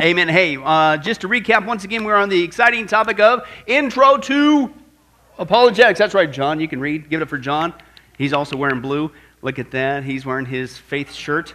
Amen. Hey, uh, just to recap once again, we're on the exciting topic of intro to apologetics. That's right, John. You can read. Give it up for John. He's also wearing blue. Look at that. He's wearing his faith shirt.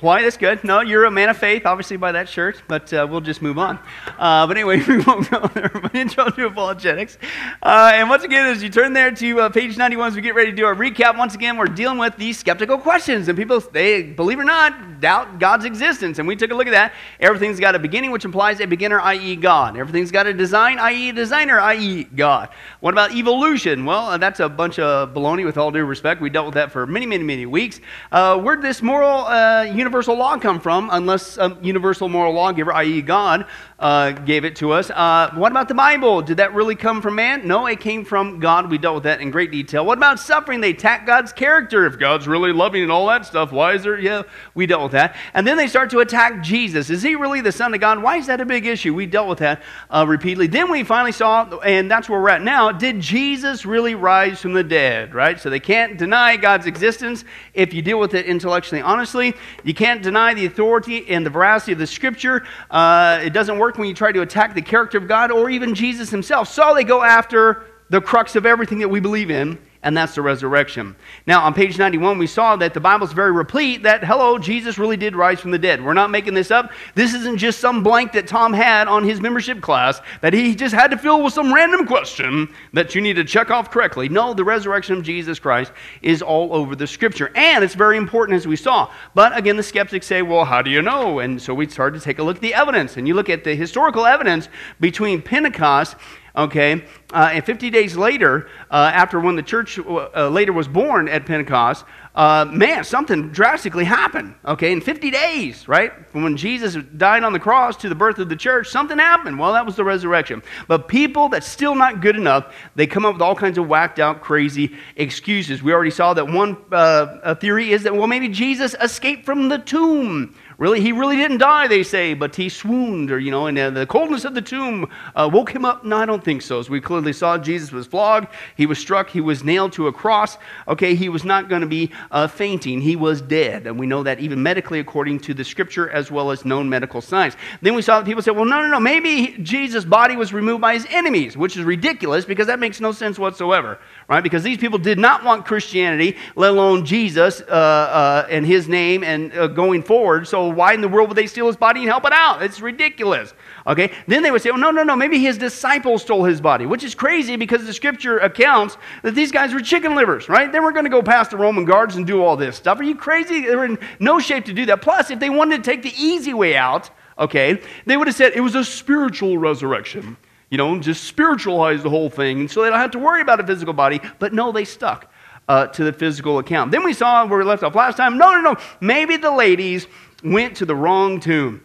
Why? That's good. No, you're a man of faith, obviously, by that shirt, but uh, we'll just move on. Uh, but anyway, we won't go there. Intro to apologetics. Uh, and once again, as you turn there to uh, page 91, as we get ready to do our recap, once again, we're dealing with these skeptical questions. And people, they, believe it or not, doubt God's existence. And we took a look at that. Everything's got a beginning, which implies a beginner, i.e., God. Everything's got a design, i.e., designer, i.e., God. What about evolution? Well, uh, that's a bunch of baloney with all due respect. We dealt with that for many, many, many weeks. Uh, where'd this moral universe universal law come from unless a universal moral lawgiver, i.e., God, uh, gave it to us? Uh, what about the Bible? Did that really come from man? No, it came from God. We dealt with that in great detail. What about suffering? They attack God's character. If God's really loving and all that stuff, why is there? Yeah, we dealt with that. And then they start to attack Jesus. Is he really the Son of God? Why is that a big issue? We dealt with that uh, repeatedly. Then we finally saw, and that's where we're at now, did Jesus really rise from the dead, right? So they can't deny God's existence if you deal with it intellectually honestly. You can't deny the authority and the veracity of the scripture. Uh, it doesn't work when you try to attack the character of God or even Jesus himself. So they go after the crux of everything that we believe in, and that's the resurrection. Now, on page 91, we saw that the Bible's very replete that, hello, Jesus really did rise from the dead. We're not making this up. This isn't just some blank that Tom had on his membership class that he just had to fill with some random question that you need to check off correctly. No, the resurrection of Jesus Christ is all over the scripture, and it's very important as we saw. But again, the skeptics say, well, how do you know? And so we started to take a look at the evidence, and you look at the historical evidence between Pentecost Okay, uh, and 50 days later, uh, after when the church uh, later was born at Pentecost, uh, man, something drastically happened. Okay, in 50 days, right? From when Jesus died on the cross to the birth of the church, something happened. Well, that was the resurrection. But people that's still not good enough, they come up with all kinds of whacked out, crazy excuses. We already saw that one uh, theory is that, well, maybe Jesus escaped from the tomb Really, he really didn't die, they say, but he swooned, or, you know, and uh, the coldness of the tomb uh, woke him up. No, I don't think so. As we clearly saw, Jesus was flogged, he was struck, he was nailed to a cross. Okay, he was not going to be uh, fainting, he was dead. And we know that even medically, according to the scripture, as well as known medical science. Then we saw that people say, well, no, no, no, maybe Jesus' body was removed by his enemies, which is ridiculous because that makes no sense whatsoever, right? Because these people did not want Christianity, let alone Jesus uh, uh, and his name and uh, going forward. So why in the world would they steal his body and help it out? It's ridiculous. Okay? Then they would say, oh, no, no, no, maybe his disciples stole his body, which is crazy because the scripture accounts that these guys were chicken livers, right? They weren't going to go past the Roman guards and do all this stuff. Are you crazy? They were in no shape to do that. Plus, if they wanted to take the easy way out, okay, they would have said it was a spiritual resurrection. You know, just spiritualize the whole thing, and so they don't have to worry about a physical body. But no, they stuck uh, to the physical account. Then we saw where we left off last time. No, no, no. Maybe the ladies went to the wrong tomb.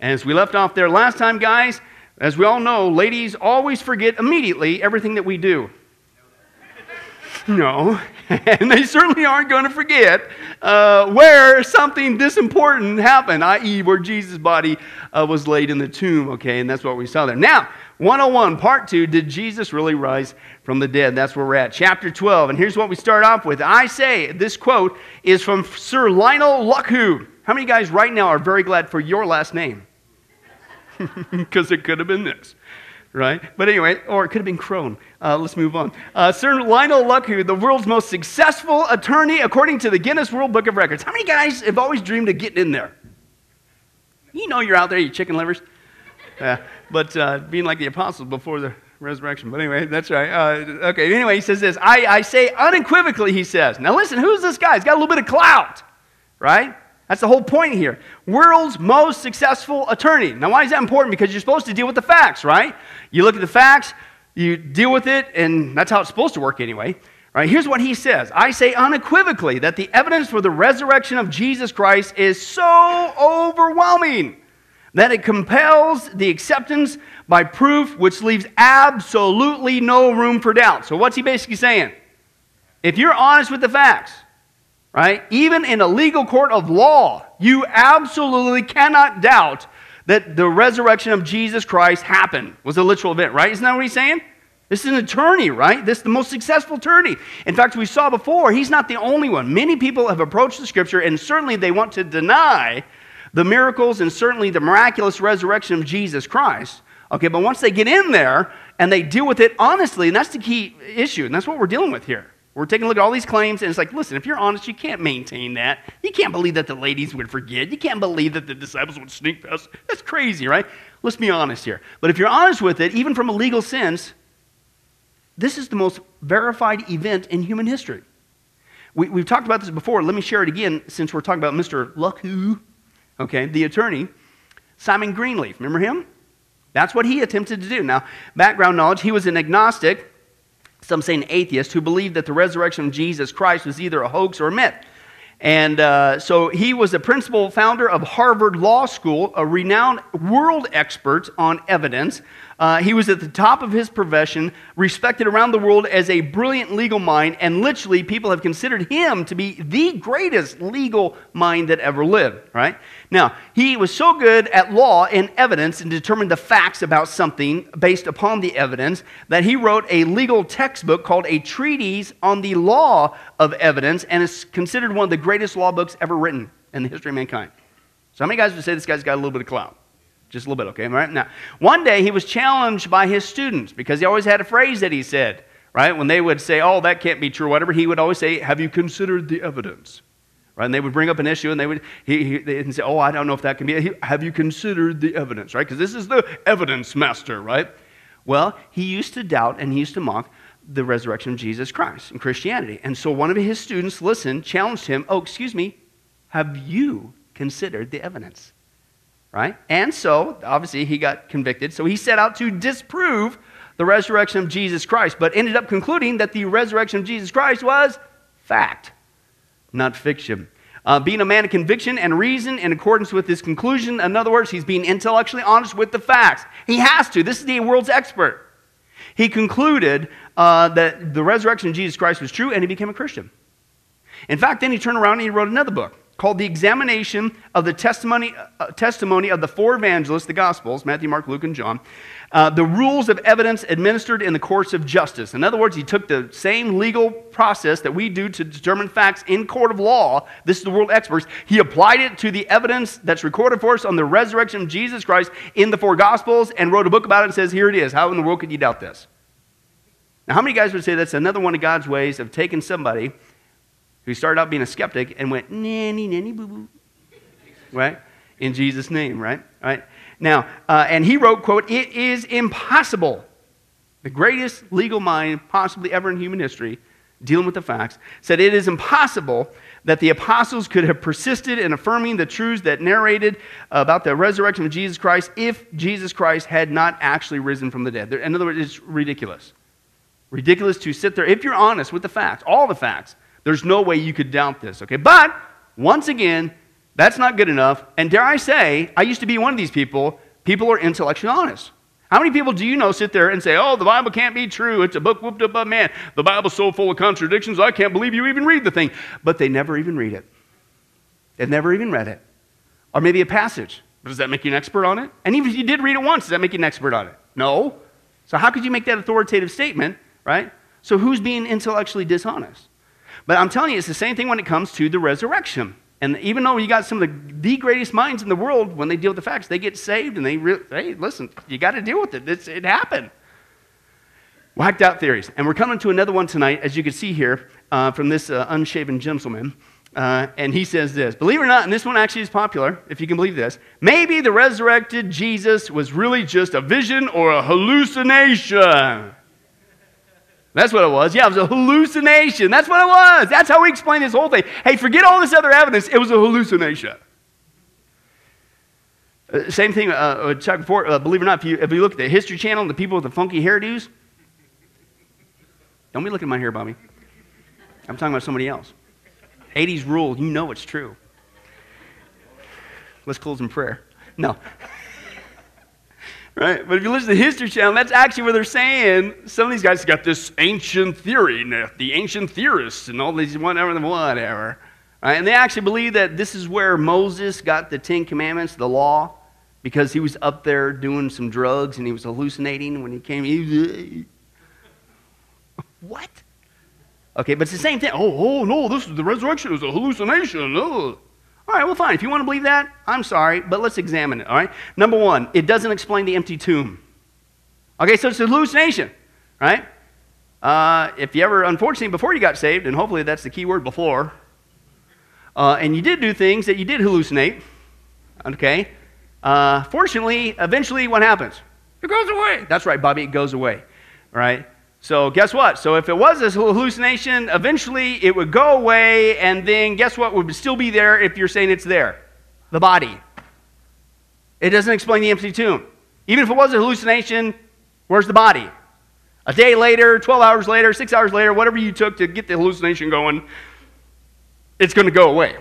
And as we left off there last time, guys, as we all know, ladies always forget immediately everything that we do. No, and they certainly aren't going to forget uh, where something this important happened, i.e., where Jesus' body uh, was laid in the tomb, okay? And that's what we saw there. Now, 101, part two Did Jesus really rise from the dead? That's where we're at. Chapter 12. And here's what we start off with. I say, this quote is from Sir Lionel Luckhoo. How many guys right now are very glad for your last name? Because it could have been this, right? But anyway, or it could have been Crone. Uh, let's move on. Uh, Sir Lionel Luckhoo, the world's most successful attorney according to the Guinness World Book of Records. How many guys have always dreamed of getting in there? You know you're out there, you chicken livers. Uh, but uh, being like the apostles before the resurrection. But anyway, that's right. Uh, okay, anyway, he says this I, I say unequivocally, he says. Now listen, who's this guy? He's got a little bit of clout, right? That's the whole point here. World's most successful attorney. Now, why is that important? Because you're supposed to deal with the facts, right? You look at the facts, you deal with it, and that's how it's supposed to work anyway. Right? Here's what he says I say unequivocally that the evidence for the resurrection of Jesus Christ is so overwhelming that it compels the acceptance by proof which leaves absolutely no room for doubt. So, what's he basically saying? If you're honest with the facts, right? Even in a legal court of law, you absolutely cannot doubt that the resurrection of Jesus Christ happened, was a literal event, right? Isn't that what he's saying? This is an attorney, right? This is the most successful attorney. In fact, we saw before, he's not the only one. Many people have approached the scripture, and certainly they want to deny the miracles and certainly the miraculous resurrection of Jesus Christ. Okay, but once they get in there and they deal with it honestly, and that's the key issue, and that's what we're dealing with here. We're taking a look at all these claims, and it's like, listen, if you're honest, you can't maintain that. You can't believe that the ladies would forget. You can't believe that the disciples would sneak past. That's crazy, right? Let's be honest here. But if you're honest with it, even from a legal sense, this is the most verified event in human history. We, have talked about this before. Let me share it again since we're talking about Mr. Luckhoo, okay, the attorney, Simon Greenleaf. Remember him? That's what he attempted to do. Now, background knowledge, he was an agnostic, some say an atheist, who believed that the resurrection of Jesus Christ was either a hoax or a myth. And uh, so he was the principal founder of Harvard Law School, a renowned world expert on evidence. Uh, he was at the top of his profession, respected around the world as a brilliant legal mind, and literally people have considered him to be the greatest legal mind that ever lived, right? Now, he was so good at law and evidence and determined the facts about something based upon the evidence that he wrote a legal textbook called A Treatise on the Law of Evidence and is considered one of the greatest law books ever written in the history of mankind. So, how many guys would say this guy's got a little bit of clout? Just a little bit, okay? All right? Now, one day he was challenged by his students because he always had a phrase that he said, right? When they would say, oh, that can't be true, whatever, he would always say, have you considered the evidence? Right? And they would bring up an issue and they would he, he, they'd say, oh, I don't know if that can be. Have you considered the evidence, right? Because this is the evidence master, right? Well, he used to doubt and he used to mock the resurrection of Jesus Christ in Christianity. And so one of his students listened, challenged him, oh, excuse me, have you considered the evidence? Right? And so, obviously, he got convicted. So he set out to disprove the resurrection of Jesus Christ, but ended up concluding that the resurrection of Jesus Christ was fact, not fiction. Uh, being a man of conviction and reason in accordance with his conclusion. In other words, he's being intellectually honest with the facts. He has to. This is the world's expert. He concluded uh, that the resurrection of Jesus Christ was true and he became a Christian. In fact, then he turned around and he wrote another book called The Examination of the Testimony, uh, testimony of the Four Evangelists, the Gospels, Matthew, Mark, Luke, and John, uh, the rules of evidence administered in the courts of justice. In other words, he took the same legal process that we do to determine facts in court of law. This is the world experts. He applied it to the evidence that's recorded for us on the resurrection of Jesus Christ in the four Gospels and wrote a book about it and says, Here it is. How in the world could you doubt this? Now, how many guys would say that's another one of God's ways of taking somebody who started out being a skeptic and went, nanny, nanny, boo boo. Right? In Jesus' name, right? Right? Now, uh, and he wrote, quote, it is impossible. The greatest legal mind possibly ever in human history, dealing with the facts, said it is impossible that the apostles could have persisted in affirming the truths that narrated about the resurrection of Jesus Christ if Jesus Christ had not actually risen from the dead. In other words, it's ridiculous. Ridiculous to sit there, if you're honest with the facts, all the facts, there's no way you could doubt this, okay? But once again, that's not good enough. And dare I say, I used to be one of these people. People are intellectually honest. How many people do you know sit there and say, oh, the Bible can't be true? It's a book whooped up by man. The Bible's so full of contradictions, I can't believe you even read the thing. But they never even read it. They've never even read it. Or maybe a passage. Does that make you an expert on it? And even if you did read it once, does that make you an expert on it? No. So how could you make that authoritative statement, right? So who's being intellectually dishonest? But I'm telling you, it's the same thing when it comes to the resurrection. And even though you got some of the, the greatest minds in the world, when they deal with the facts, they get saved and they, re- hey, listen, you got to deal with it. It's, it happened. Whacked out theories. And we're coming to another one tonight, as you can see here uh, from this uh, unshaven gentleman. Uh, and he says this Believe it or not, and this one actually is popular, if you can believe this, maybe the resurrected Jesus was really just a vision or a hallucination. That's what it was. Yeah, it was a hallucination. That's what it was. That's how we explain this whole thing. Hey, forget all this other evidence. It was a hallucination. Uh, same thing, uh, uh, talked before, uh, believe it or not, if you, if you look at the History Channel and the people with the funky hairdos, don't be looking at my hair, Bobby. I'm talking about somebody else. 80s rule, you know it's true. Let's close in prayer. No right? But if you listen to the History Channel, that's actually where they're saying some of these guys got this ancient theory, the ancient theorists, and all these whatever, whatever. Right? And they actually believe that this is where Moses got the Ten Commandments, the law, because he was up there doing some drugs and he was hallucinating when he came. He what? Okay, but it's the same thing. Oh, oh no, this is the resurrection is a hallucination. Oh. All right, well, fine. If you want to believe that, I'm sorry, but let's examine it, all right? Number one, it doesn't explain the empty tomb. Okay, so it's a hallucination, right? Uh, if you ever, unfortunately, before you got saved, and hopefully that's the key word before, uh, and you did do things that you did hallucinate, okay? Uh, fortunately, eventually, what happens? It goes away. That's right, Bobby, it goes away, right? So, guess what? So, if it was a hallucination, eventually it would go away, and then guess what would still be there if you're saying it's there? The body. It doesn't explain the empty tomb. Even if it was a hallucination, where's the body? A day later, 12 hours later, six hours later, whatever you took to get the hallucination going, it's going to go away.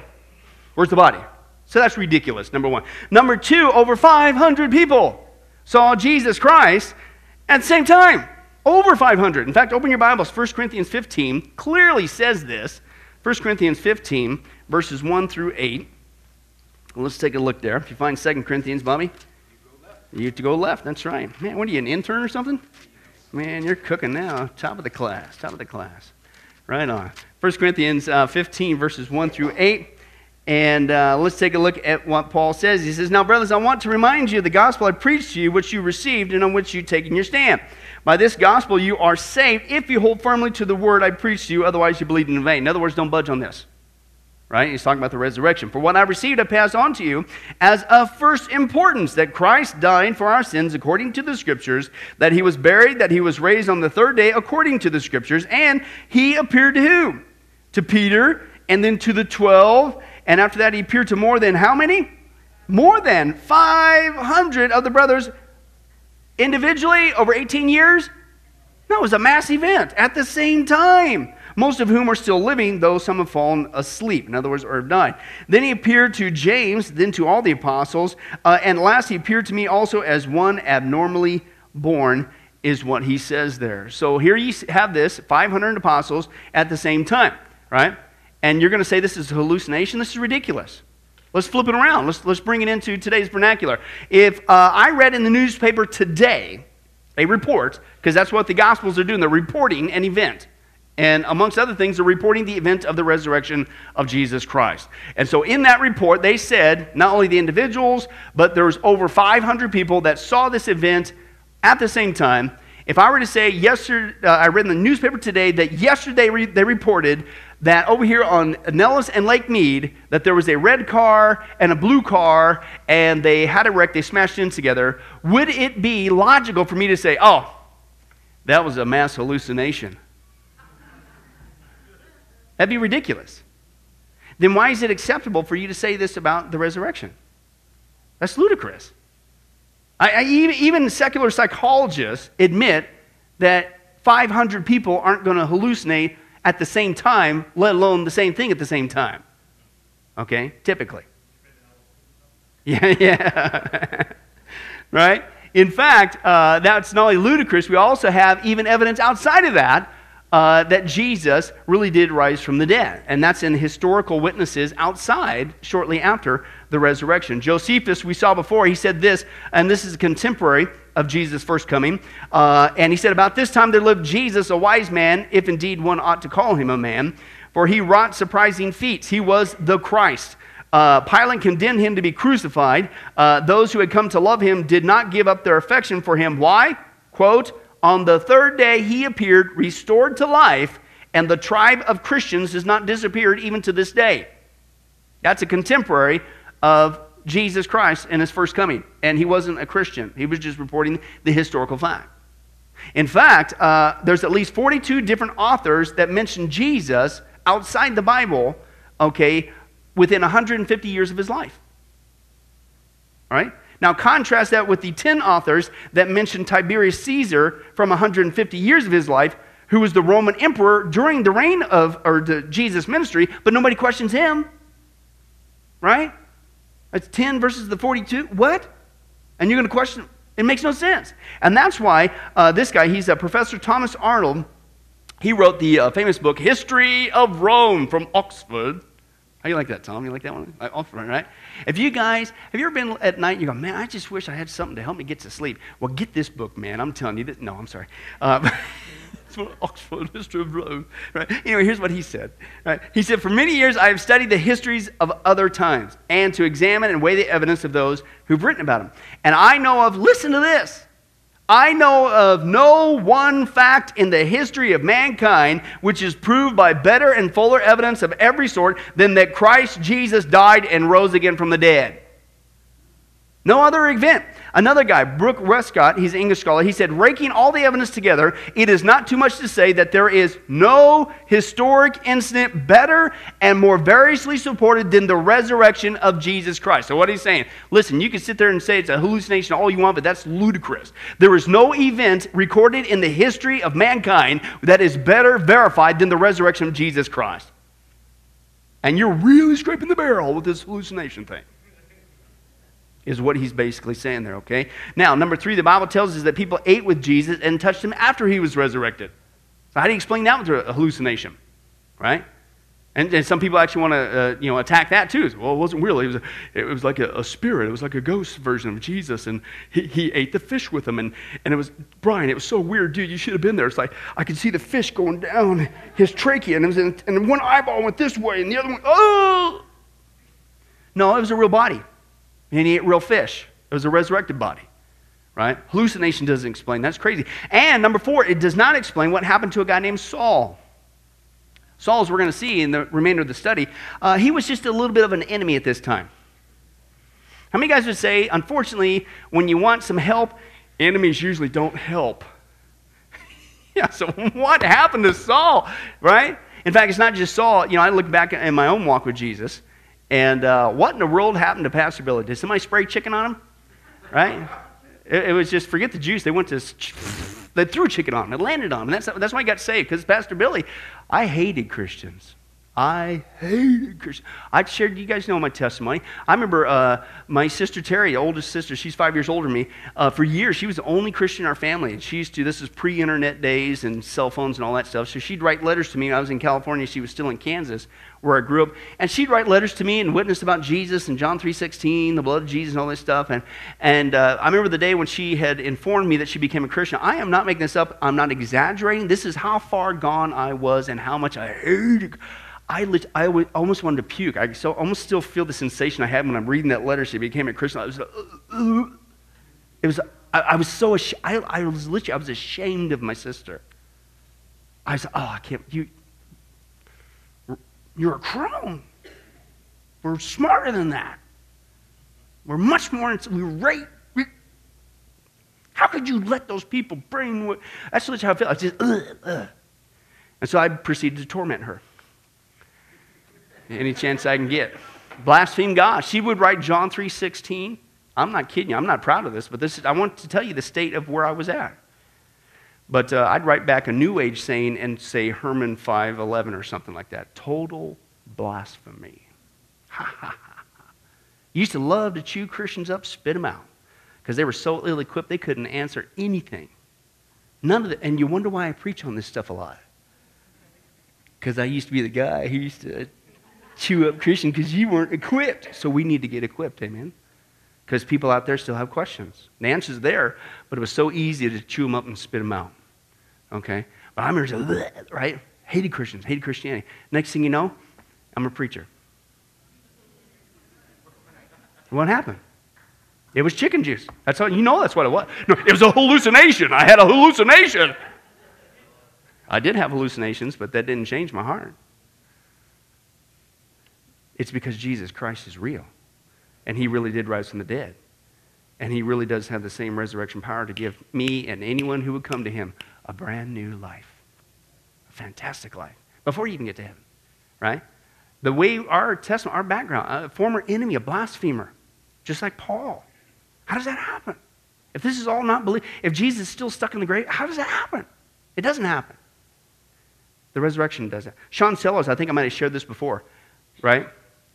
Where's the body? So that's ridiculous, number one. Number two, over 500 people saw Jesus Christ at the same time. Over 500. In fact, open your Bibles. 1 Corinthians 15 clearly says this. 1 Corinthians 15, verses 1 through 8. let's take a look there. If you find 2 Corinthians, Bobby, you have to go left. That's right. Man, what are you, an intern or something? Man, you're cooking now. Top of the class. Top of the class. Right on. 1 Corinthians uh, 15, verses 1 through 8. And uh, let's take a look at what Paul says. He says, Now, brothers, I want to remind you of the gospel I preached to you, which you received and on which you've taken your stand. By this gospel you are saved if you hold firmly to the word I preached to you, otherwise you believed in vain. In other words, don't budge on this. Right? He's talking about the resurrection. For what I received, I pass on to you as of first importance that Christ died for our sins according to the Scriptures, that he was buried, that he was raised on the third day according to the Scriptures, and he appeared to who? To Peter, and then to the twelve, and after that he appeared to more than how many? More than 500 of the brothers individually over 18 years? No, it was a mass event at the same time. Most of whom are still living, though some have fallen asleep, in other words, or have died. Then he appeared to James, then to all the apostles, uh, and last he appeared to me also as one abnormally born, is what he says there. So here you have this 500 apostles at the same time, right? And you're going to say this is a hallucination? This is ridiculous. Let's flip it around. Let's, let's bring it into today's vernacular. If uh, I read in the newspaper today a report, because that's what the Gospels are doing, they're reporting an event. And amongst other things, they're reporting the event of the resurrection of Jesus Christ. And so in that report, they said not only the individuals, but there was over 500 people that saw this event at the same time. If I were to say yesterday, uh, I read in the newspaper today that yesterday re- they reported that over here on Nellis and Lake Mead, that there was a red car and a blue car, and they had a wreck, they smashed in together, would it be logical for me to say, oh, that was a mass hallucination? That'd be ridiculous. Then why is it acceptable for you to say this about the resurrection? That's ludicrous. I, I, even secular psychologists admit that 500 people aren't going to hallucinate at the same time, let alone the same thing at the same time. Okay? Typically. Yeah, yeah. right? In fact, uh, that's not only ludicrous, we also have even evidence outside of that uh, that Jesus really did rise from the dead. And that's in historical witnesses outside shortly after the resurrection. Josephus, we saw before, he said this, and this is contemporary of Jesus' first coming. Uh, and he said, About this time there lived Jesus, a wise man, if indeed one ought to call him a man, for he wrought surprising feats. He was the Christ. Uh, Pilate condemned him to be crucified. Uh, those who had come to love him did not give up their affection for him. Why? Quote, on the third day he appeared, restored to life, and the tribe of Christians has not disappeared even to this day. That's a contemporary of Jesus Christ in his first coming. And he wasn't a Christian, he was just reporting the historical fact. In fact, uh, there's at least 42 different authors that mention Jesus outside the Bible, okay, within 150 years of his life. All right? Now, contrast that with the 10 authors that mention Tiberius Caesar from 150 years of his life, who was the Roman emperor during the reign of, or the Jesus ministry, but nobody questions him. Right? It's 10 versus the 42. What? And you're going to question? It makes no sense. And that's why uh, this guy, he's a Professor Thomas Arnold. He wrote the uh, famous book, History of Rome from Oxford. How you like that, Tom? You like that one? Like Oxford, right? If you guys, have you ever been at night and you go, man, I just wish I had something to help me get to sleep? Well, get this book, man. I'm telling you that. No, I'm sorry. Uh, Oxford, Oxford history of Rome. Right? Anyway, here's what he said. Right? He said, For many years I have studied the histories of other times and to examine and weigh the evidence of those who've written about them. And I know of, listen to this, I know of no one fact in the history of mankind which is proved by better and fuller evidence of every sort than that Christ Jesus died and rose again from the dead. No other event. Another guy, Brooke Westcott, he's an English scholar, he said, raking all the evidence together, it is not too much to say that there is no historic incident better and more variously supported than the resurrection of Jesus Christ. So, what he's saying, listen, you can sit there and say it's a hallucination all you want, but that's ludicrous. There is no event recorded in the history of mankind that is better verified than the resurrection of Jesus Christ. And you're really scraping the barrel with this hallucination thing is what he's basically saying there, okay? Now, number three, the Bible tells us that people ate with Jesus and touched him after he was resurrected. So, how do you explain that with a hallucination, right? And, and some people actually want to, uh, you know, attack that too. Well, it wasn't real. It was, it was like a, a, spirit. It was like a ghost version of Jesus, and he, he ate the fish with him. And, and it was Brian. It was so weird, dude. You should have been there. It's like I could see the fish going down his trachea, and it was in, and one eyeball went this way, and the other one, oh. No, it was a real body and he ate real fish. It was a resurrected body, right? Hallucination doesn't explain. That's crazy. And number four, it does not explain what happened to a guy named Saul. Saul, as we're going to see in the remainder of the study, uh, he was just a little bit of an enemy at this time. How many guys would say, unfortunately, when you want some help, enemies usually don't help? yeah, so what happened to Saul, right? In fact, it's not just Saul. You know, I look back in my own walk with Jesus. And uh, what in the world happened to Pastor Billy? Did somebody spray chicken on him? Right? It, it was just forget the juice. They went to they threw chicken on him. It landed on him. That's that's why he got saved. Because Pastor Billy, I hated Christians. I hated Christians. I shared, you guys know my testimony. I remember uh, my sister Terry, oldest sister, she's five years older than me. Uh, for years, she was the only Christian in our family. And she used to, this is pre internet days and cell phones and all that stuff. So she'd write letters to me. I was in California, she was still in Kansas, where I grew up. And she'd write letters to me and witness about Jesus and John 3.16, the blood of Jesus and all this stuff. And, and uh, I remember the day when she had informed me that she became a Christian. I am not making this up. I'm not exaggerating. This is how far gone I was and how much I hated I, I almost wanted to puke. I so, almost still feel the sensation I had when I'm reading that letter. She became a Christian. I was, uh, uh, it was, I, I was so ashamed. I, I was literally, I was ashamed of my sister. I said, oh, I can't, you, you're a crone. We're smarter than that. We're much more, we rate. How could you let those people bring, that's literally how I felt. I just, ugh, ugh. And so I proceeded to torment her any chance I can get. Blaspheme God. She would write John 3.16. I'm not kidding you. I'm not proud of this, but this is, I want to tell you the state of where I was at. But uh, I'd write back a New Age saying and say Herman 5.11 or something like that. Total blasphemy. Ha ha ha. Used to love to chew Christians up, spit them out, because they were so ill equipped they couldn't answer anything. None of it. And you wonder why I preach on this stuff a lot. Because I used to be the guy who used to chew up Christian because you weren't equipped. So we need to get equipped, amen? Because people out there still have questions. The answer's there, but it was so easy to chew them up and spit them out. Okay? But I'm here, to, right? Hated Christians, hated Christianity. Next thing you know, I'm a preacher. What happened? It was chicken juice. That's how you know that's what it was. No, it was a hallucination. I had a hallucination. I did have hallucinations, but that didn't change my heart. It's because Jesus Christ is real. And he really did rise from the dead. And he really does have the same resurrection power to give me and anyone who would come to him a brand new life. A fantastic life. Before you even get to heaven, right? The way our testimony, our background, a former enemy, a blasphemer, just like Paul. How does that happen? If this is all not belief, if Jesus is still stuck in the grave, how does that happen? It doesn't happen. The resurrection does it. Sean Sellers, I think I might have shared this before, right?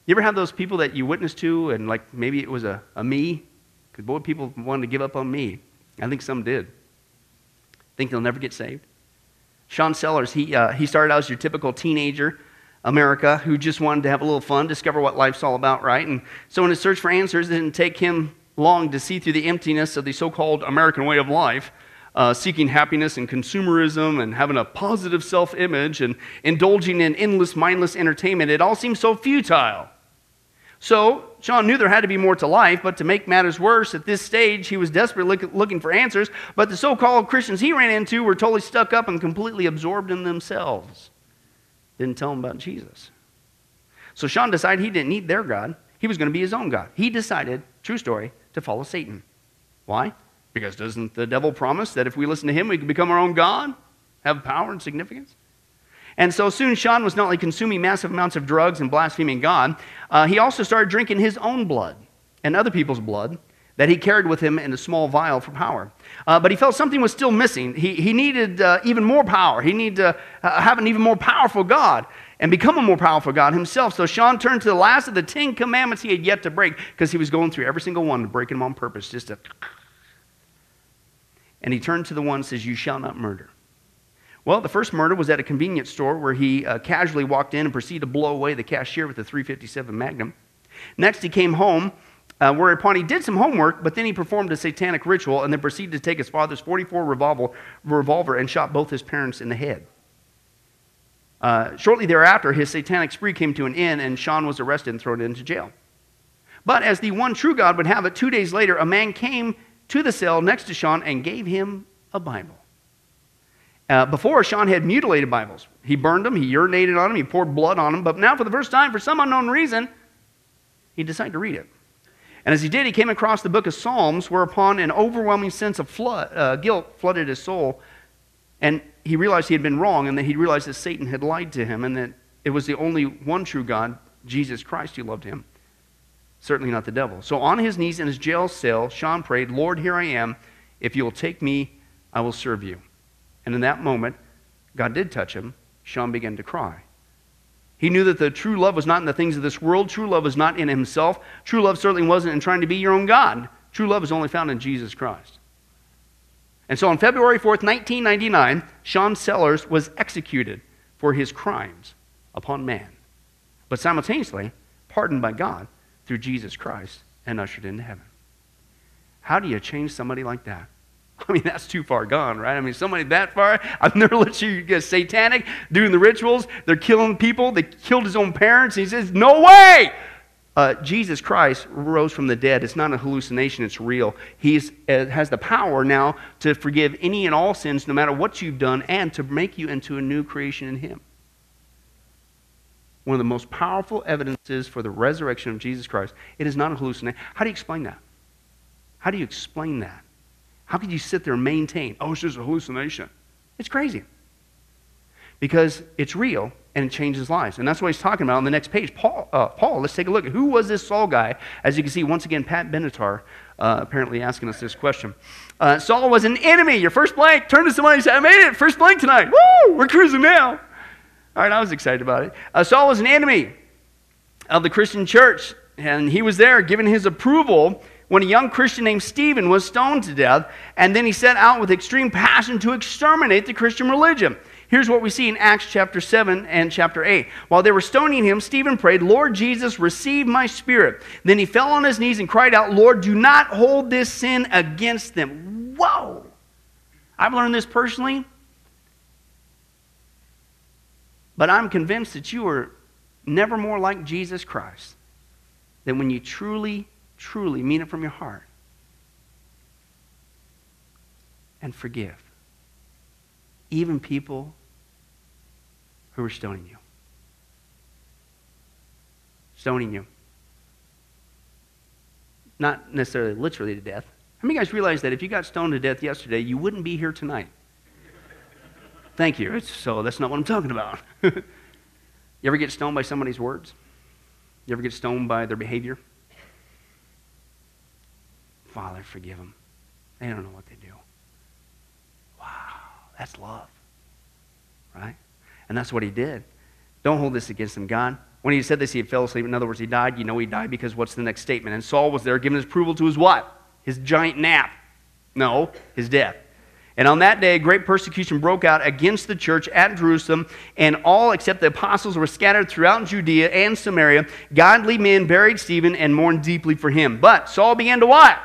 You ever have those people that you witness to and like maybe it was a, a me? Because boy, people wanted to give up on me. I think some did. Think they'll never get saved? Sean Sellers, he, uh, he started out as your typical teenager, America, who just wanted to have a little fun, discover what life's all about, right? And so in his search for answers, it didn't take him long to see through the emptiness of the so called American way of life. Uh, seeking happiness and consumerism and having a positive self image and indulging in endless, mindless entertainment. It all seemed so futile. So, Sean knew there had to be more to life, but to make matters worse, at this stage, he was desperately looking for answers. But the so called Christians he ran into were totally stuck up and completely absorbed in themselves. Didn't tell him about Jesus. So, Sean decided he didn't need their God, he was going to be his own God. He decided, true story, to follow Satan. Why? Because doesn't the devil promise that if we listen to him, we can become our own God, have power and significance? And so soon, Sean was not only consuming massive amounts of drugs and blaspheming God, uh, he also started drinking his own blood and other people's blood that he carried with him in a small vial for power. Uh, but he felt something was still missing. He, he needed uh, even more power. He needed to uh, have an even more powerful God and become a more powerful God himself. So Sean turned to the last of the Ten Commandments he had yet to break because he was going through every single one, breaking them on purpose, just to and he turned to the one and says, You shall not murder. Well, the first murder was at a convenience store where he uh, casually walked in and proceeded to blow away the cashier with a 357 Magnum. Next, he came home, uh, whereupon he did some homework, but then he performed a satanic ritual and then proceeded to take his father's 44 revolver, revolver and shot both his parents in the head. Uh, shortly thereafter, his satanic spree came to an end, and Sean was arrested and thrown into jail. But as the one true God would have it, two days later, a man came to the cell next to Sean and gave him a Bible. Uh, before, Sean had mutilated Bibles. He burned them, he urinated on them, he poured blood on them, but now, for the first time, for some unknown reason, he decided to read it. And as he did, he came across the book of Psalms, whereupon an overwhelming sense of flood, uh, guilt flooded his soul. And he realized he had been wrong, and that he realized that Satan had lied to him, and that it was the only one true God, Jesus Christ, who loved him certainly not the devil. So on his knees in his jail cell, Sean prayed, Lord, here I am. If you'll take me, I will serve you. And in that moment, God did touch him. Sean began to cry. He knew that the true love was not in the things of this world. True love was not in himself. True love certainly wasn't in trying to be your own God. True love is only found in Jesus Christ. And so on February 4th, 1999, Sean Sellers was executed for his crimes upon man, but simultaneously pardoned by God through Jesus Christ and ushered into heaven. How do you change somebody like that? I mean, that's too far gone, right? I mean, somebody that far, I've never let you get satanic, doing the rituals. They're killing people. They killed his own parents. He says, No way! Uh, Jesus Christ rose from the dead. It's not a hallucination, it's real. He uh, has the power now to forgive any and all sins, no matter what you've done, and to make you into a new creation in Him one of the most powerful evidences for the resurrection of Jesus Christ. It is not a hallucination. How do you explain that? How do you explain that? How could you sit there and maintain, oh, it's just a hallucination? It's crazy. Because it's real and it changes lives. And that's what he's talking about on the next page. Paul, uh, Paul let's take a look. Who was this Saul guy? As you can see, once again, Pat Benatar uh, apparently asking us this question. Uh, Saul was an enemy. Your first blank. Turn to somebody and say, I made it. First blank tonight. Woo! We're cruising now. All right, I was excited about it. Uh, Saul was an enemy of the Christian church, and he was there giving his approval when a young Christian named Stephen was stoned to death, and then he set out with extreme passion to exterminate the Christian religion. Here's what we see in Acts chapter 7 and chapter 8. While they were stoning him, Stephen prayed, Lord Jesus, receive my spirit. Then he fell on his knees and cried out, Lord, do not hold this sin against them. Whoa! I've learned this personally but I'm convinced that you are never more like Jesus Christ than when you truly, truly mean it from your heart and forgive even people who are stoning you. Stoning you. Not necessarily literally to death. How many guys realize that if you got stoned to death yesterday, you wouldn't be here tonight? Thank you. So that's not what I'm talking about. you ever get stoned by somebody's words? You ever get stoned by their behavior? Father, forgive them. They don't know what they do. Wow, that's love. Right? And that's what he did. Don't hold this against him, God. When he said this, he fell asleep. In other words, he died. You know he died because what's the next statement? And Saul was there giving his approval to his what? His giant nap. No, his death. And on that day, great persecution broke out against the church at Jerusalem, and all except the apostles were scattered throughout Judea and Samaria. Godly men buried Stephen and mourned deeply for him. But Saul began to what?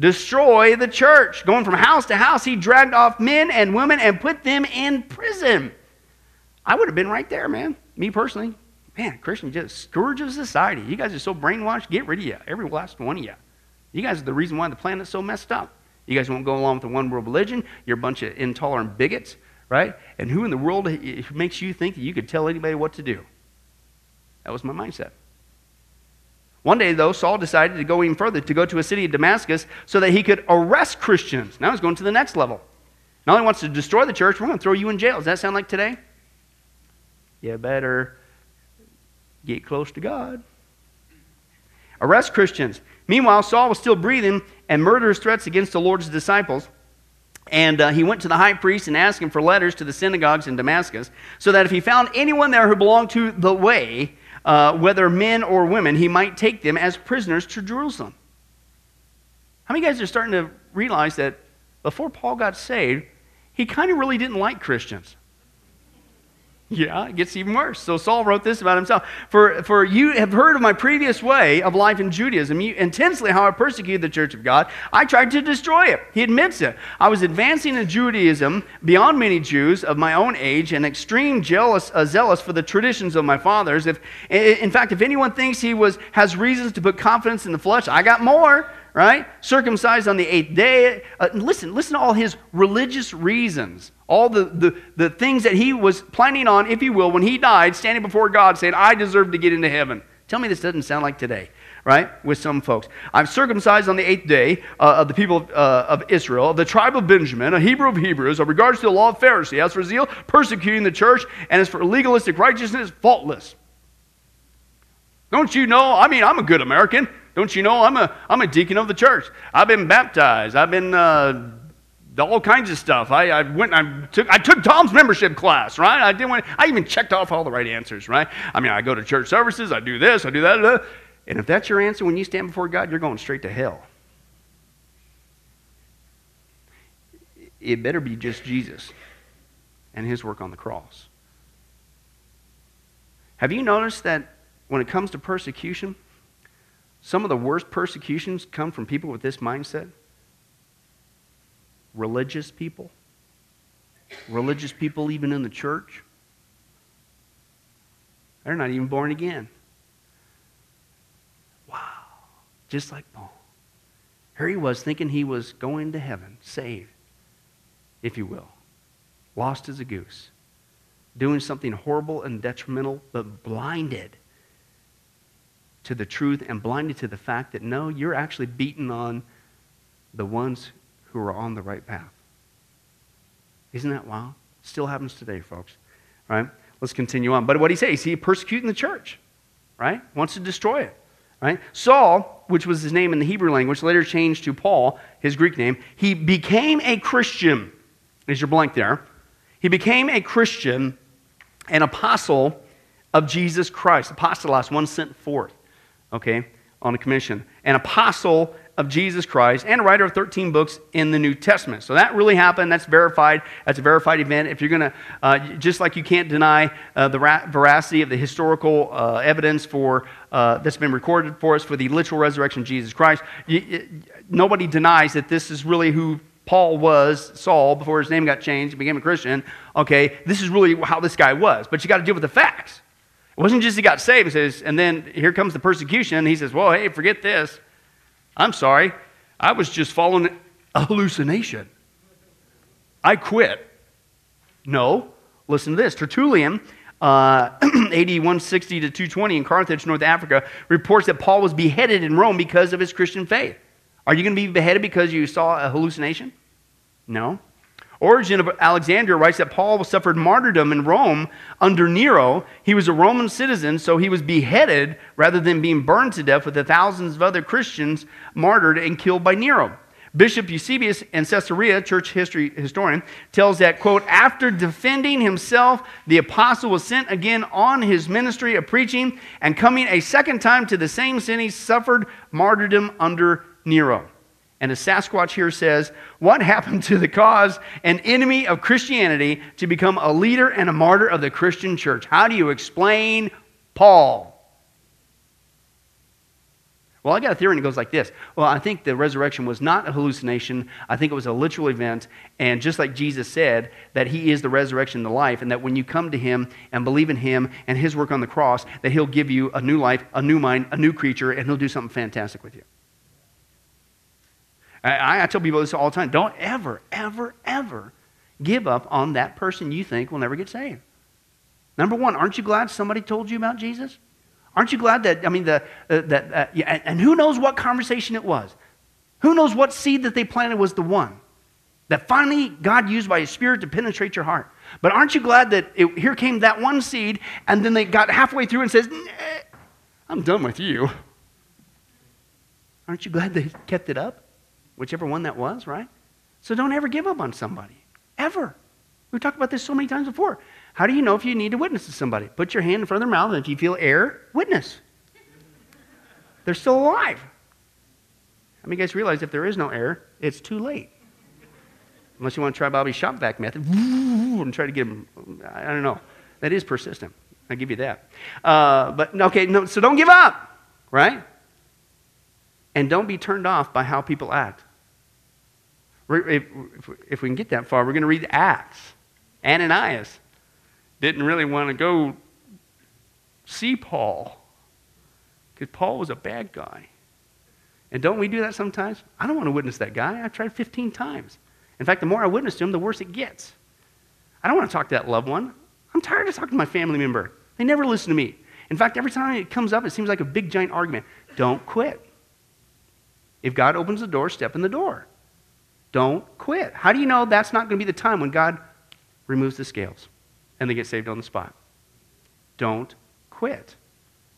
destroy the church. Going from house to house, he dragged off men and women and put them in prison. I would have been right there, man. Me personally. Man, Christian, just scourge of society. You guys are so brainwashed. Get rid of you. Every last one of you. You guys are the reason why the planet's so messed up. You guys won't go along with the one world religion. You're a bunch of intolerant bigots, right? And who in the world makes you think that you could tell anybody what to do? That was my mindset. One day, though, Saul decided to go even further, to go to a city of Damascus so that he could arrest Christians. Now he's going to the next level. Not only wants to destroy the church, we're going to throw you in jail. Does that sound like today? You better get close to God. Arrest Christians. Meanwhile, Saul was still breathing and murderous threats against the Lord's disciples. And uh, he went to the high priest and asked him for letters to the synagogues in Damascus, so that if he found anyone there who belonged to the way, uh, whether men or women, he might take them as prisoners to Jerusalem. How many guys are starting to realize that before Paul got saved, he kind of really didn't like Christians? Yeah, it gets even worse. So Saul wrote this about himself. For, for you have heard of my previous way of life in Judaism, you, intensely how I persecuted the church of God. I tried to destroy it. He admits it. I was advancing in Judaism beyond many Jews of my own age and extreme jealous, uh, zealous for the traditions of my fathers. If, in fact, if anyone thinks he was, has reasons to put confidence in the flesh, I got more right? Circumcised on the eighth day. Uh, listen, listen to all his religious reasons all the, the, the things that he was planning on, if you will, when he died, standing before God saying, I deserve to get into heaven. Tell me this doesn't sound like today, right? With some folks. I'm circumcised on the eighth day uh, of the people of, uh, of, Israel, of the tribe of Benjamin, a Hebrew of Hebrews, of regards to the law of Pharisee. As for zeal, persecuting the church, and as for legalistic righteousness, faultless. Don't you know? I mean, I'm a good American. Don't you know? I'm a, I'm a deacon of the church. I've been baptized. I've been uh, all kinds of stuff. I, I went, I took, I took Tom's membership class, right? I didn't want, I even checked off all the right answers, right? I mean, I go to church services, I do this, I do that, blah. and if that's your answer when you stand before God, you're going straight to hell. It better be just Jesus and His work on the cross. Have you noticed that when it comes to persecution, some of the worst persecutions come from people with this mindset? religious people, religious people even in the church. They're not even born again. Wow. Just like Paul. Here he was thinking he was going to heaven, saved, if you will, lost as a goose, doing something horrible and detrimental, but blinded to the truth and blinded to the fact that no, you're actually beating on the ones who are on the right path. Isn't that wild? Still happens today, folks. Right? Let's continue on. But what he says, he persecuting the church, right? Wants to destroy it. Right? Saul, which was his name in the Hebrew language, later changed to Paul, his Greek name, he became a Christian. Is your blank there? He became a Christian, an apostle of Jesus Christ. Apostolos, one sent forth, okay, on a commission. An apostle of Jesus Christ and a writer of 13 books in the New Testament. So that really happened. That's verified. That's a verified event. If you're going to, uh, just like you can't deny uh, the ra- veracity of the historical uh, evidence for uh, that's been recorded for us for the literal resurrection of Jesus Christ, nobody denies that this is really who Paul was, Saul, before his name got changed, and became a Christian. Okay, this is really how this guy was. But you got to deal with the facts. It wasn't just he got saved, he says, and then here comes the persecution. He says, well, hey, forget this. I'm sorry, I was just following a hallucination. I quit. No, listen to this. Tertullian, uh, AD 160 to 220 in Carthage, North Africa, reports that Paul was beheaded in Rome because of his Christian faith. Are you going to be beheaded because you saw a hallucination? No. Origen of Alexandria writes that Paul suffered martyrdom in Rome under Nero. He was a Roman citizen, so he was beheaded rather than being burned to death with the thousands of other Christians martyred and killed by Nero. Bishop Eusebius in Caesarea, church history historian, tells that, quote, after defending himself, the apostle was sent again on his ministry of preaching, and coming a second time to the same city, suffered martyrdom under Nero. And as Sasquatch here says, what happened to the cause an enemy of Christianity to become a leader and a martyr of the Christian church? How do you explain Paul? Well, I got a theory, and it goes like this. Well, I think the resurrection was not a hallucination. I think it was a literal event. And just like Jesus said, that he is the resurrection and the life, and that when you come to him and believe in him and his work on the cross, that he'll give you a new life, a new mind, a new creature, and he'll do something fantastic with you. I, I tell people this all the time. Don't ever, ever, ever give up on that person you think will never get saved. Number one, aren't you glad somebody told you about Jesus? Aren't you glad that, I mean, the, uh, that, uh, yeah, and, and who knows what conversation it was? Who knows what seed that they planted was the one that finally God used by His Spirit to penetrate your heart? But aren't you glad that it, here came that one seed, and then they got halfway through and says, I'm done with you. Aren't you glad they kept it up? Whichever one that was, right? So don't ever give up on somebody. Ever. We've talked about this so many times before. How do you know if you need to witness to somebody? Put your hand in front of their mouth, and if you feel air, witness. They're still alive. How many guys realize if there is no air, it's too late? Unless you want to try Bobby's shop vac method and try to get them, I don't know. That is persistent. I'll give you that. Uh, but, okay, no, so don't give up, right? And don't be turned off by how people act. If, if we can get that far, we're going to read Acts. Ananias didn't really want to go see Paul because Paul was a bad guy. And don't we do that sometimes? I don't want to witness that guy. I've tried 15 times. In fact, the more I witness to him, the worse it gets. I don't want to talk to that loved one. I'm tired of talking to my family member. They never listen to me. In fact, every time it comes up, it seems like a big giant argument. Don't quit. If God opens the door, step in the door. Don't quit. How do you know that's not going to be the time when God removes the scales? and they get saved on the spot. Don't quit.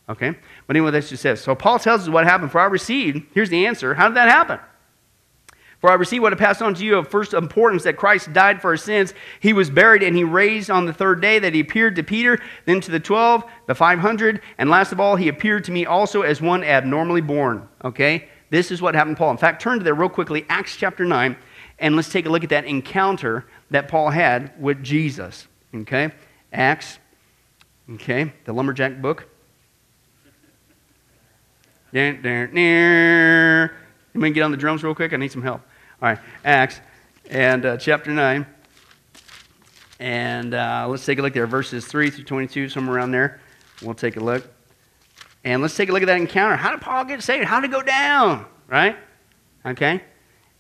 Okay? But anyway, that's just says. So Paul tells us what happened. For I received, here's the answer. How did that happen? For I received what I passed on to you of first importance that Christ died for our sins. He was buried and he raised on the third day, that he appeared to Peter, then to the 12, the 500, and last of all, he appeared to me also as one abnormally born. Okay? This is what happened to Paul. In fact, turn to there real quickly, Acts chapter 9, and let's take a look at that encounter that Paul had with Jesus. Okay? Acts. Okay? The lumberjack book. Let me get on the drums real quick? I need some help. All right, Acts and uh, chapter 9. And uh, let's take a look there, verses 3 through 22, somewhere around there. We'll take a look. And let's take a look at that encounter. How did Paul get saved? How did it go down? Right? Okay?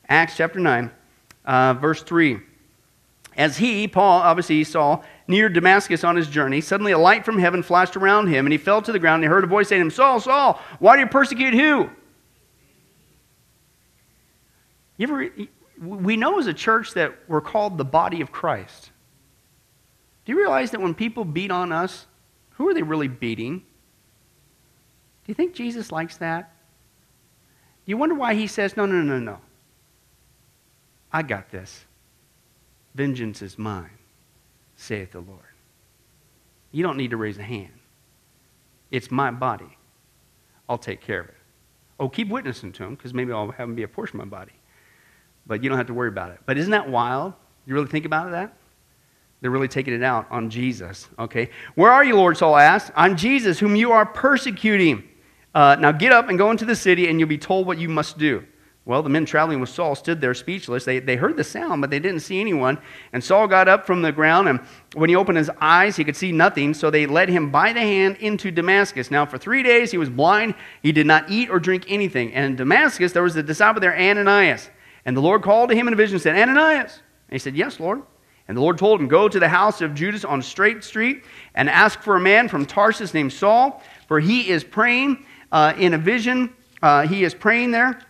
Acts chapter 9, uh, verse 3. As he, Paul, obviously he saw, near Damascus on his journey, suddenly a light from heaven flashed around him, and he fell to the ground, and he heard a voice saying to him, Saul, Saul, why do you persecute who? You ever, we know as a church that we're called the body of Christ. Do you realize that when people beat on us, who are they really beating? Do you think Jesus likes that? Do you wonder why he says, No, no, no, no. I got this. Vengeance is mine, saith the Lord. You don't need to raise a hand. It's my body. I'll take care of it. Oh, keep witnessing to him because maybe I'll have him be a portion of my body. But you don't have to worry about it. But isn't that wild? You really think about that? They're really taking it out on Jesus. Okay. Where are you, Lord? Saul asked. I'm Jesus, whom you are persecuting. Uh, now get up and go into the city, and you'll be told what you must do. Well, the men traveling with Saul stood there speechless. They, they heard the sound, but they didn't see anyone. And Saul got up from the ground, and when he opened his eyes, he could see nothing. So they led him by the hand into Damascus. Now, for three days he was blind. He did not eat or drink anything. And in Damascus, there was a disciple there, Ananias. And the Lord called to him in a vision and said, Ananias. And he said, Yes, Lord. And the Lord told him, Go to the house of Judas on Straight Street and ask for a man from Tarsus named Saul, for he is praying uh, in a vision. Uh, he is praying there.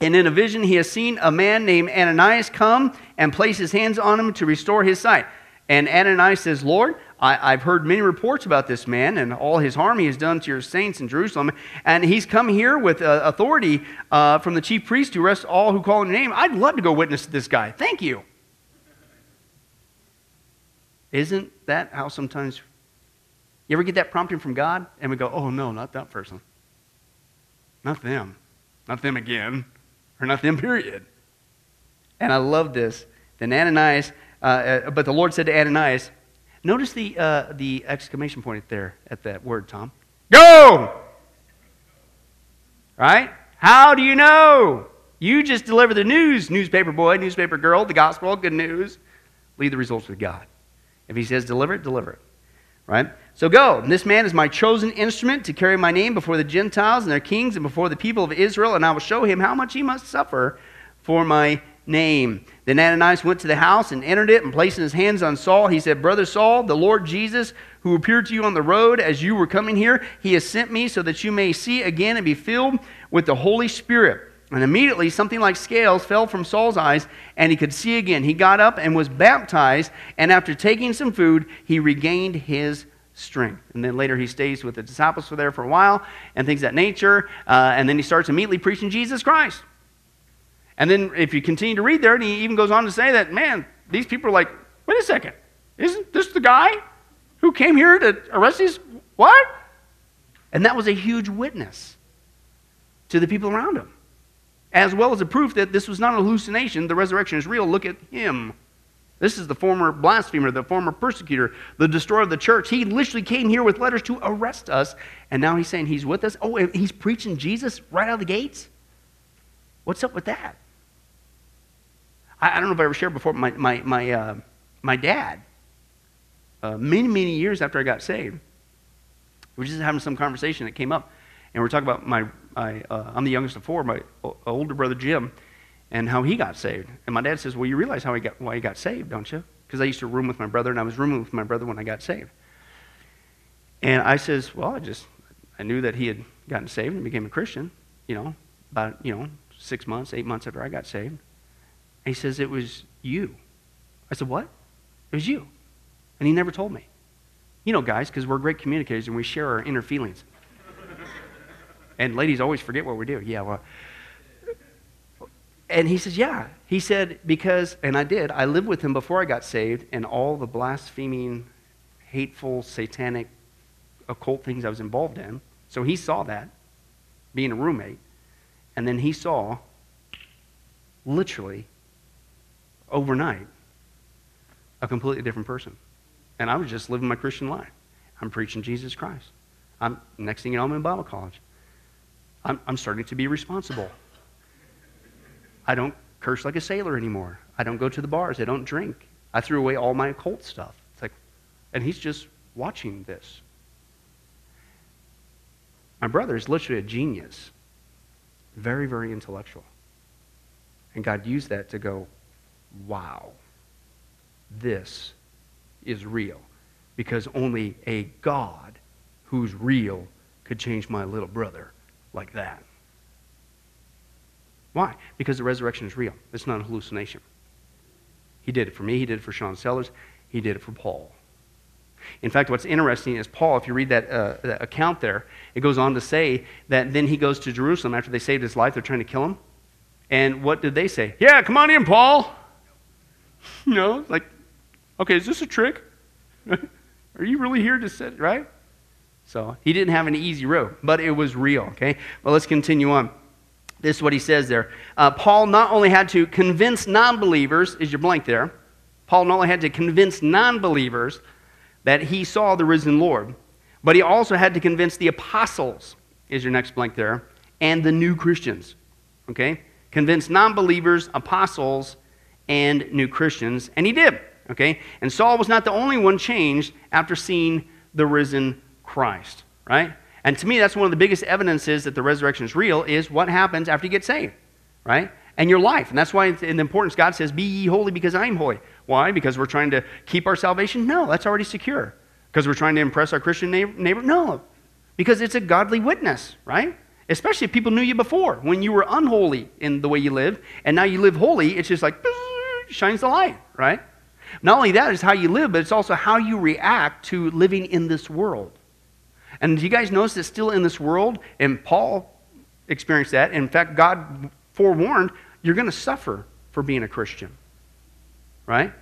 And in a vision, he has seen a man named Ananias come and place his hands on him to restore his sight. And Ananias says, Lord, I, have heard many reports about this man and all his harm he has done to your saints in Jerusalem. And he's come here with uh, authority uh, from the chief priest to arrest all who call on your name. I'd love to go witness this guy. Thank you. Isn't that how sometimes you ever get that prompting from God and we go, oh no, not that person. Not them. Not them again or not them, period. And I love this. Then Ananias, uh, uh, but the Lord said to Ananias, notice the, uh, the exclamation point there at that word, Tom. Go! Right? How do you know? You just deliver the news, newspaper boy, newspaper girl, the gospel, good news. Leave the results with God. If he says deliver it, deliver it. Right? So go. This man is my chosen instrument to carry my name before the Gentiles and their kings and before the people of Israel, and I will show him how much he must suffer for my name. Then Ananias went to the house and entered it, and placing his hands on Saul, he said, Brother Saul, the Lord Jesus, who appeared to you on the road as you were coming here, he has sent me so that you may see again and be filled with the Holy Spirit. And immediately something like scales fell from Saul's eyes, and he could see again. He got up and was baptized, and after taking some food, he regained his strength. And then later he stays with the disciples for there for a while and things that nature, uh, and then he starts immediately preaching Jesus Christ. And then if you continue to read there, and he even goes on to say that, man, these people are like, wait a second, isn't this the guy who came here to arrest these? What? And that was a huge witness to the people around him, as well as a proof that this was not a hallucination. The resurrection is real. Look at him. This is the former blasphemer, the former persecutor, the destroyer of the church. He literally came here with letters to arrest us, and now he's saying he's with us. Oh, and he's preaching Jesus right out of the gates? What's up with that? I, I don't know if I ever shared before, my, my, my, uh, my dad, uh, many, many years after I got saved, we were just having some conversation that came up, and we are talking about my, my uh, I'm the youngest of four, my older brother Jim, and how he got saved. And my dad says, Well, you realize how he got, why he got saved, don't you? Because I used to room with my brother, and I was rooming with my brother when I got saved. And I says, Well, I just, I knew that he had gotten saved and became a Christian, you know, about, you know, six months, eight months after I got saved. And he says, It was you. I said, What? It was you. And he never told me. You know, guys, because we're great communicators and we share our inner feelings. and ladies always forget what we do. Yeah, well. And he says, Yeah. He said, Because, and I did, I lived with him before I got saved, and all the blaspheming, hateful, satanic, occult things I was involved in. So he saw that, being a roommate. And then he saw, literally, overnight a completely different person. And I was just living my Christian life. I'm preaching Jesus Christ. I'm, next thing you know, I'm in Bible college. I'm, I'm starting to be responsible. I don't curse like a sailor anymore. I don't go to the bars. I don't drink. I threw away all my occult stuff. It's like, and he's just watching this. My brother is literally a genius, very, very intellectual. And God used that to go, wow, this is real. Because only a God who's real could change my little brother like that. Why? Because the resurrection is real. It's not a hallucination. He did it for me. He did it for Sean Sellers. He did it for Paul. In fact, what's interesting is Paul, if you read that, uh, that, account there, it goes on to say that then he goes to Jerusalem after they saved his life. They're trying to kill him. And what did they say? Yeah, come on in, Paul. Know, like, okay, is this a trick? Are you really here to sit, right? So he didn't have an easy road, but it was real, okay? Well, let's continue on. This is what he says there. Uh, Paul not only had to convince non believers, is your blank there? Paul not only had to convince non believers that he saw the risen Lord, but he also had to convince the apostles, is your next blank there, and the new Christians. Okay? Convince non believers, apostles, and new Christians, and he did. Okay? And Saul was not the only one changed after seeing the risen Christ, right? And to me, that's one of the biggest evidences that the resurrection is real is what happens after you get saved, right? And your life. And that's why in the importance, God says, Be ye holy because I am holy. Why? Because we're trying to keep our salvation? No, that's already secure. Because we're trying to impress our Christian neighbor? No. Because it's a godly witness, right? Especially if people knew you before, when you were unholy in the way you live, and now you live holy, it's just like, shines the light, right? Not only that is how you live, but it's also how you react to living in this world. And do you guys notice that still in this world, and Paul experienced that. In fact, God forewarned, you're going to suffer for being a Christian. Right?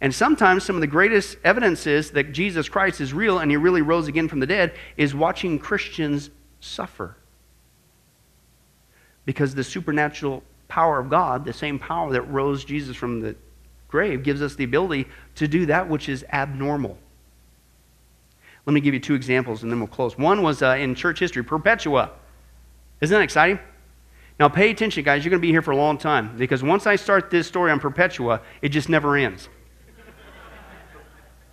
And sometimes some of the greatest evidences that Jesus Christ is real and he really rose again from the dead is watching Christians suffer. Because the supernatural power of God, the same power that rose Jesus from the grave, gives us the ability to do that which is abnormal. Let me give you two examples and then we'll close. One was uh, in church history, Perpetua. Isn't that exciting? Now, pay attention, guys. You're going to be here for a long time because once I start this story on Perpetua, it just never ends.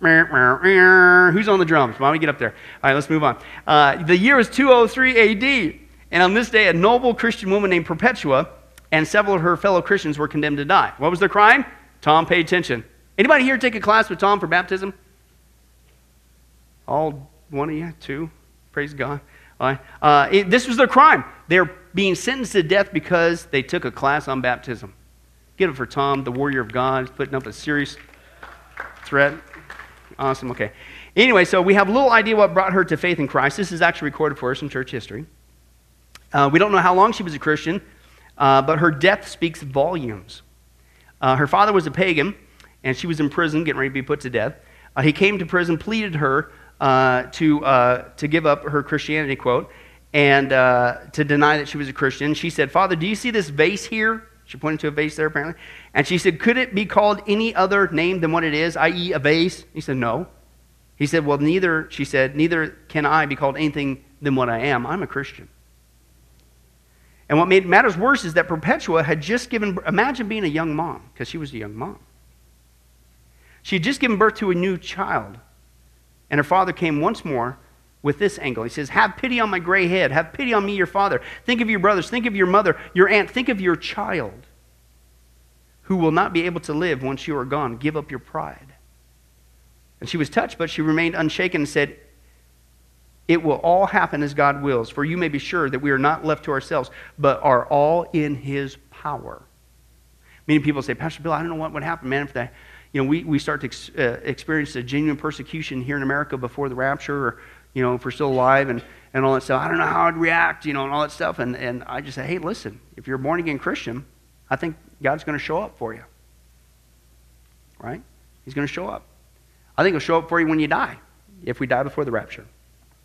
Who's on the drums? Why don't we get up there? All right, let's move on. Uh, the year is 203 AD, and on this day, a noble Christian woman named Perpetua and several of her fellow Christians were condemned to die. What was their crime? Tom, pay attention. Anybody here take a class with Tom for baptism? All one of you, two. Praise God. Uh, it, this was their crime. They're being sentenced to death because they took a class on baptism. Give it for Tom, the warrior of God, putting up a serious threat. Awesome. Okay. Anyway, so we have a little idea what brought her to faith in Christ. This is actually recorded for us in church history. Uh, we don't know how long she was a Christian, uh, but her death speaks volumes. Uh, her father was a pagan, and she was in prison, getting ready to be put to death. Uh, he came to prison, pleaded her uh, to, uh, to give up her Christianity, quote, and uh, to deny that she was a Christian. She said, Father, do you see this vase here? She pointed to a vase there, apparently. And she said, Could it be called any other name than what it is, i.e., a vase? He said, No. He said, Well, neither, she said, neither can I be called anything than what I am. I'm a Christian. And what made matters worse is that Perpetua had just given, imagine being a young mom, because she was a young mom. She had just given birth to a new child. And her father came once more with this angle. He says, Have pity on my gray head. Have pity on me, your father. Think of your brothers. Think of your mother, your aunt. Think of your child who will not be able to live once you are gone. Give up your pride. And she was touched, but she remained unshaken and said, It will all happen as God wills, for you may be sure that we are not left to ourselves, but are all in his power. Many people say, Pastor Bill, I don't know what would happen, man, if that, you know, we, we start to ex- uh, experience a genuine persecution here in America before the rapture, or you know, if we're still alive and, and all that stuff. I don't know how I'd react, you know, and all that stuff. And, and I just say, hey, listen, if you're a born again Christian, I think God's going to show up for you. Right? He's going to show up. I think he'll show up for you when you die, if we die before the rapture.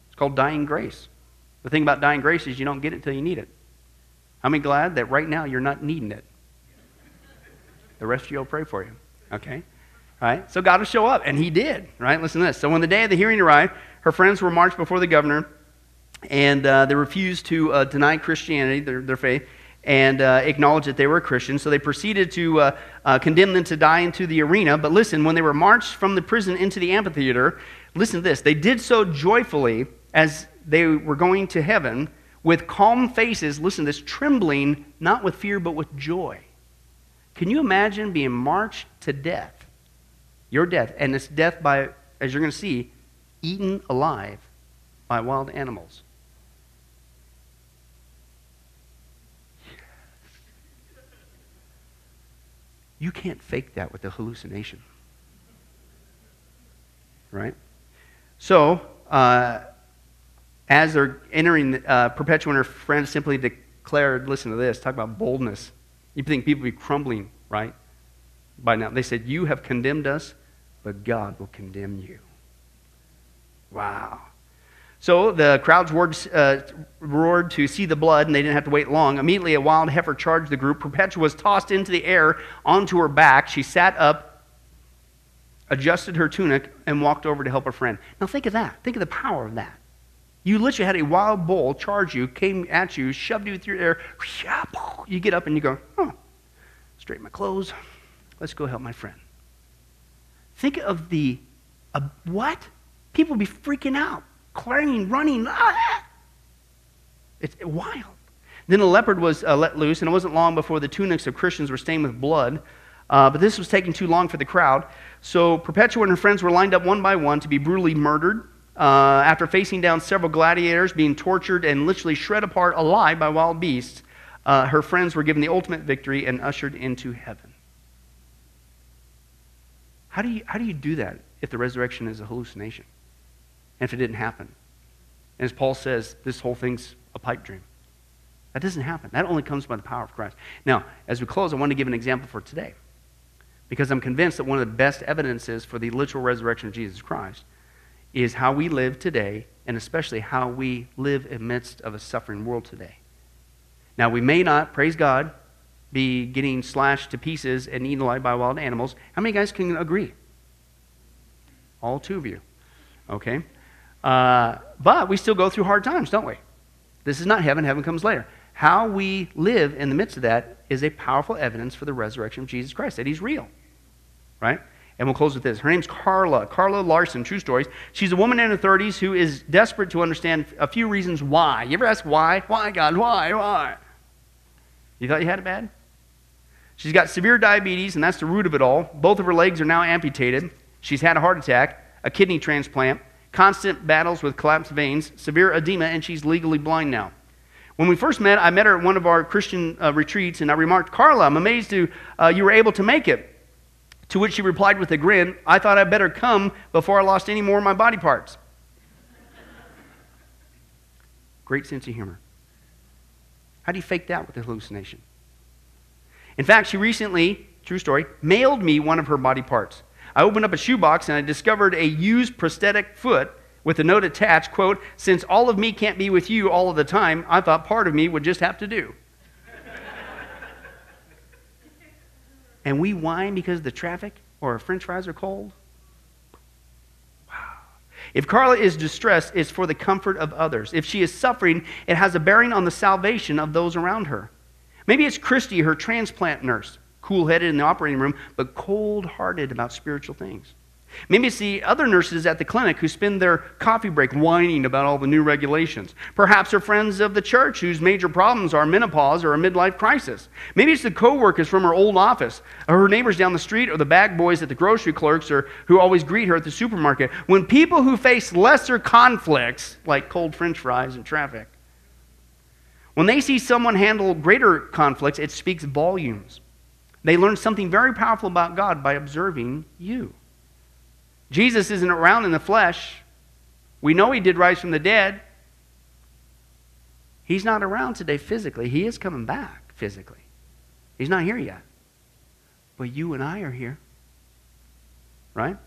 It's called dying grace. The thing about dying grace is you don't get it until you need it. How many glad that right now you're not needing it? The rest of you will pray for you. Okay? Right? So God will show up, and he did. Right? Listen to this. So when the day of the hearing arrived, her friends were marched before the governor, and uh, they refused to uh, deny Christianity, their, their faith, and uh, acknowledge that they were Christians. So they proceeded to uh, uh, condemn them to die into the arena. But listen, when they were marched from the prison into the amphitheater, listen to this. They did so joyfully as they were going to heaven with calm faces, listen to this, trembling, not with fear, but with joy. Can you imagine being marched to death? Your death, and it's death by, as you're going to see, eaten alive by wild animals. You can't fake that with a hallucination. Right? So, uh, as they're entering, uh, Perpetua and her friends simply declared, listen to this, talk about boldness. You think people would be crumbling, right? By now. They said, You have condemned us, but God will condemn you. Wow. So the crowds roared, uh, roared, to see the blood, and they didn't have to wait long. Immediately, a wild heifer charged the group. Perpetua was tossed into the air onto her back. She sat up, adjusted her tunic, and walked over to help her friend. Now, think of that. Think of the power of that. You literally had a wild bull charge you, came at you, shoved you through the air. You get up and you go, oh, straighten my clothes. Let's go help my friend. Think of the, uh, what? People be freaking out, clanging, running. Ah! It's wild. Then a leopard was uh, let loose, and it wasn't long before the tunics of Christians were stained with blood. Uh, but this was taking too long for the crowd. So Perpetua and her friends were lined up one by one to be brutally murdered. Uh, after facing down several gladiators, being tortured and literally shred apart alive by wild beasts, uh, her friends were given the ultimate victory and ushered into heaven. How do you, how do, you do that if the resurrection is a hallucination? and if it didn't happen. And as Paul says, this whole thing's a pipe dream. That doesn't happen. That only comes by the power of Christ. Now, as we close, I want to give an example for today. Because I'm convinced that one of the best evidences for the literal resurrection of Jesus Christ is how we live today, and especially how we live amidst of a suffering world today. Now, we may not, praise God, be getting slashed to pieces and eaten alive by wild animals. How many guys can agree? All two of you. Okay? Uh, but we still go through hard times, don't we? This is not heaven, heaven comes later. How we live in the midst of that is a powerful evidence for the resurrection of Jesus Christ, that he's real. Right? And we'll close with this. Her name's Carla. Carla Larson, true stories. She's a woman in her 30s who is desperate to understand a few reasons why. You ever ask why? Why, God? Why? Why? You thought you had it bad? She's got severe diabetes, and that's the root of it all. Both of her legs are now amputated. She's had a heart attack, a kidney transplant, constant battles with collapsed veins, severe edema, and she's legally blind now. When we first met, I met her at one of our Christian uh, retreats, and I remarked, Carla, I'm amazed to, uh, you were able to make it. To which she replied with a grin, I thought I'd better come before I lost any more of my body parts. Great sense of humor. How do you fake that with a hallucination? In fact, she recently, true story, mailed me one of her body parts. I opened up a shoebox and I discovered a used prosthetic foot with a note attached, quote, since all of me can't be with you all of the time, I thought part of me would just have to do. and we whine because the traffic or our french fries are cold? Wow. If Carla is distressed, it's for the comfort of others. If she is suffering, it has a bearing on the salvation of those around her. Maybe it's Christy, her transplant nurse, cool headed in the operating room, but cold hearted about spiritual things. Maybe it's the other nurses at the clinic who spend their coffee break whining about all the new regulations. Perhaps her friends of the church whose major problems are menopause or a midlife crisis. Maybe it's the coworkers from her old office, or her neighbors down the street, or the bag boys at the grocery clerks, or who always greet her at the supermarket. When people who face lesser conflicts, like cold french fries and traffic, when they see someone handle greater conflicts, it speaks volumes. They learn something very powerful about God by observing you. Jesus isn't around in the flesh. We know he did rise from the dead. He's not around today physically. He is coming back physically. He's not here yet. But you and I are here. Right?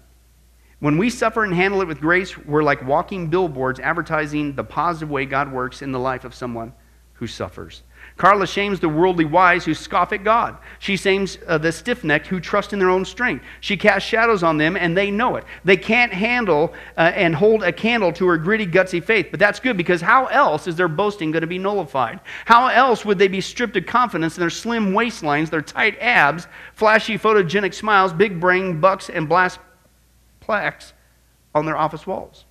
When we suffer and handle it with grace, we're like walking billboards advertising the positive way God works in the life of someone who suffers. Carla shames the worldly wise who scoff at God. She shames uh, the stiff necked who trust in their own strength. She casts shadows on them and they know it. They can't handle uh, and hold a candle to her gritty, gutsy faith. But that's good because how else is their boasting going to be nullified? How else would they be stripped of confidence in their slim waistlines, their tight abs, flashy photogenic smiles, big brain bucks, and blast plaques on their office walls?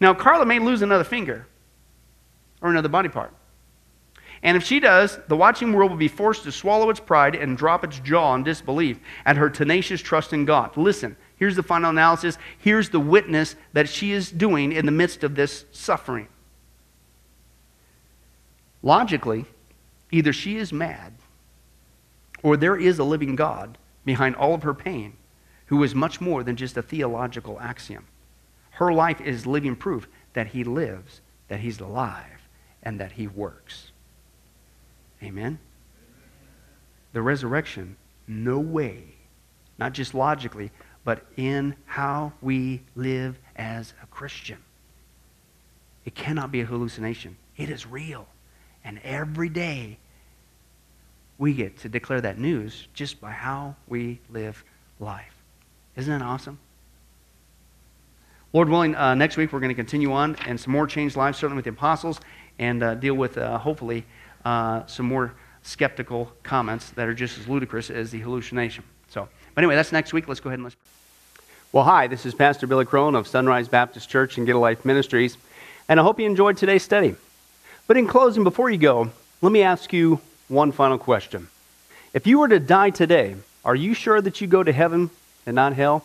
Now, Carla may lose another finger or another body part. And if she does, the watching world will be forced to swallow its pride and drop its jaw in disbelief at her tenacious trust in God. Listen, here's the final analysis. Here's the witness that she is doing in the midst of this suffering. Logically, either she is mad or there is a living God behind all of her pain who is much more than just a theological axiom. Her life is living proof that he lives, that he's alive, and that he works. Amen? The resurrection, no way, not just logically, but in how we live as a Christian. It cannot be a hallucination. It is real. And every day we get to declare that news just by how we live life. Isn't that awesome? Lord willing, uh, next week we're going to continue on and some more changed lives, certainly with the apostles, and uh, deal with, uh, hopefully, uh, some more skeptical comments that are just as ludicrous as the hallucination. So, but anyway, that's next week. Let's go ahead and let's. Well, hi, this is Pastor Billy Crone of Sunrise Baptist Church and Get a Life Ministries, and I hope you enjoyed today's study. But in closing, before you go, let me ask you one final question. If you were to die today, are you sure that you go to heaven and not hell?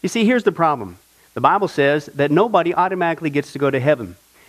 You see, here's the problem. The Bible says that nobody automatically gets to go to heaven,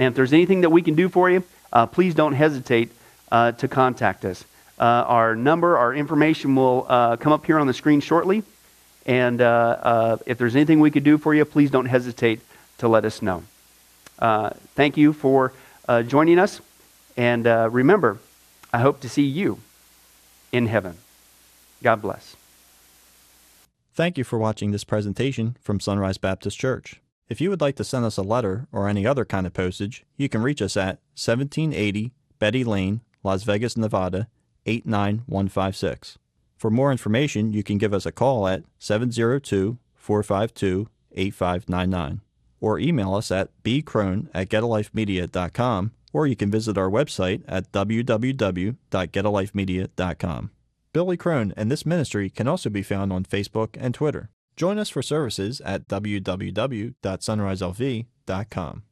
And if there's anything that we can do for you, uh, please don't hesitate uh, to contact us. Uh, our number, our information will uh, come up here on the screen shortly. And uh, if there's anything we could do for you, please don't hesitate to let us know. thank you for joining us. And remember, I hope to see you in heaven. God bless. Thank you for watching this presentation from Sunrise Baptist Church. If you would like to send us a letter or any other kind of postage, you can reach us at 1780 Betty Lane, Las Vegas, Nevada 89156. For more information, you can give us a call at 702 452 8599 or email us at bcrone at getalifemedia.com or you can visit our website at www.getalifemedia.com. Billy Crone and this ministry can also be found on Facebook and Twitter. Join us for services at www.sunriselv.com.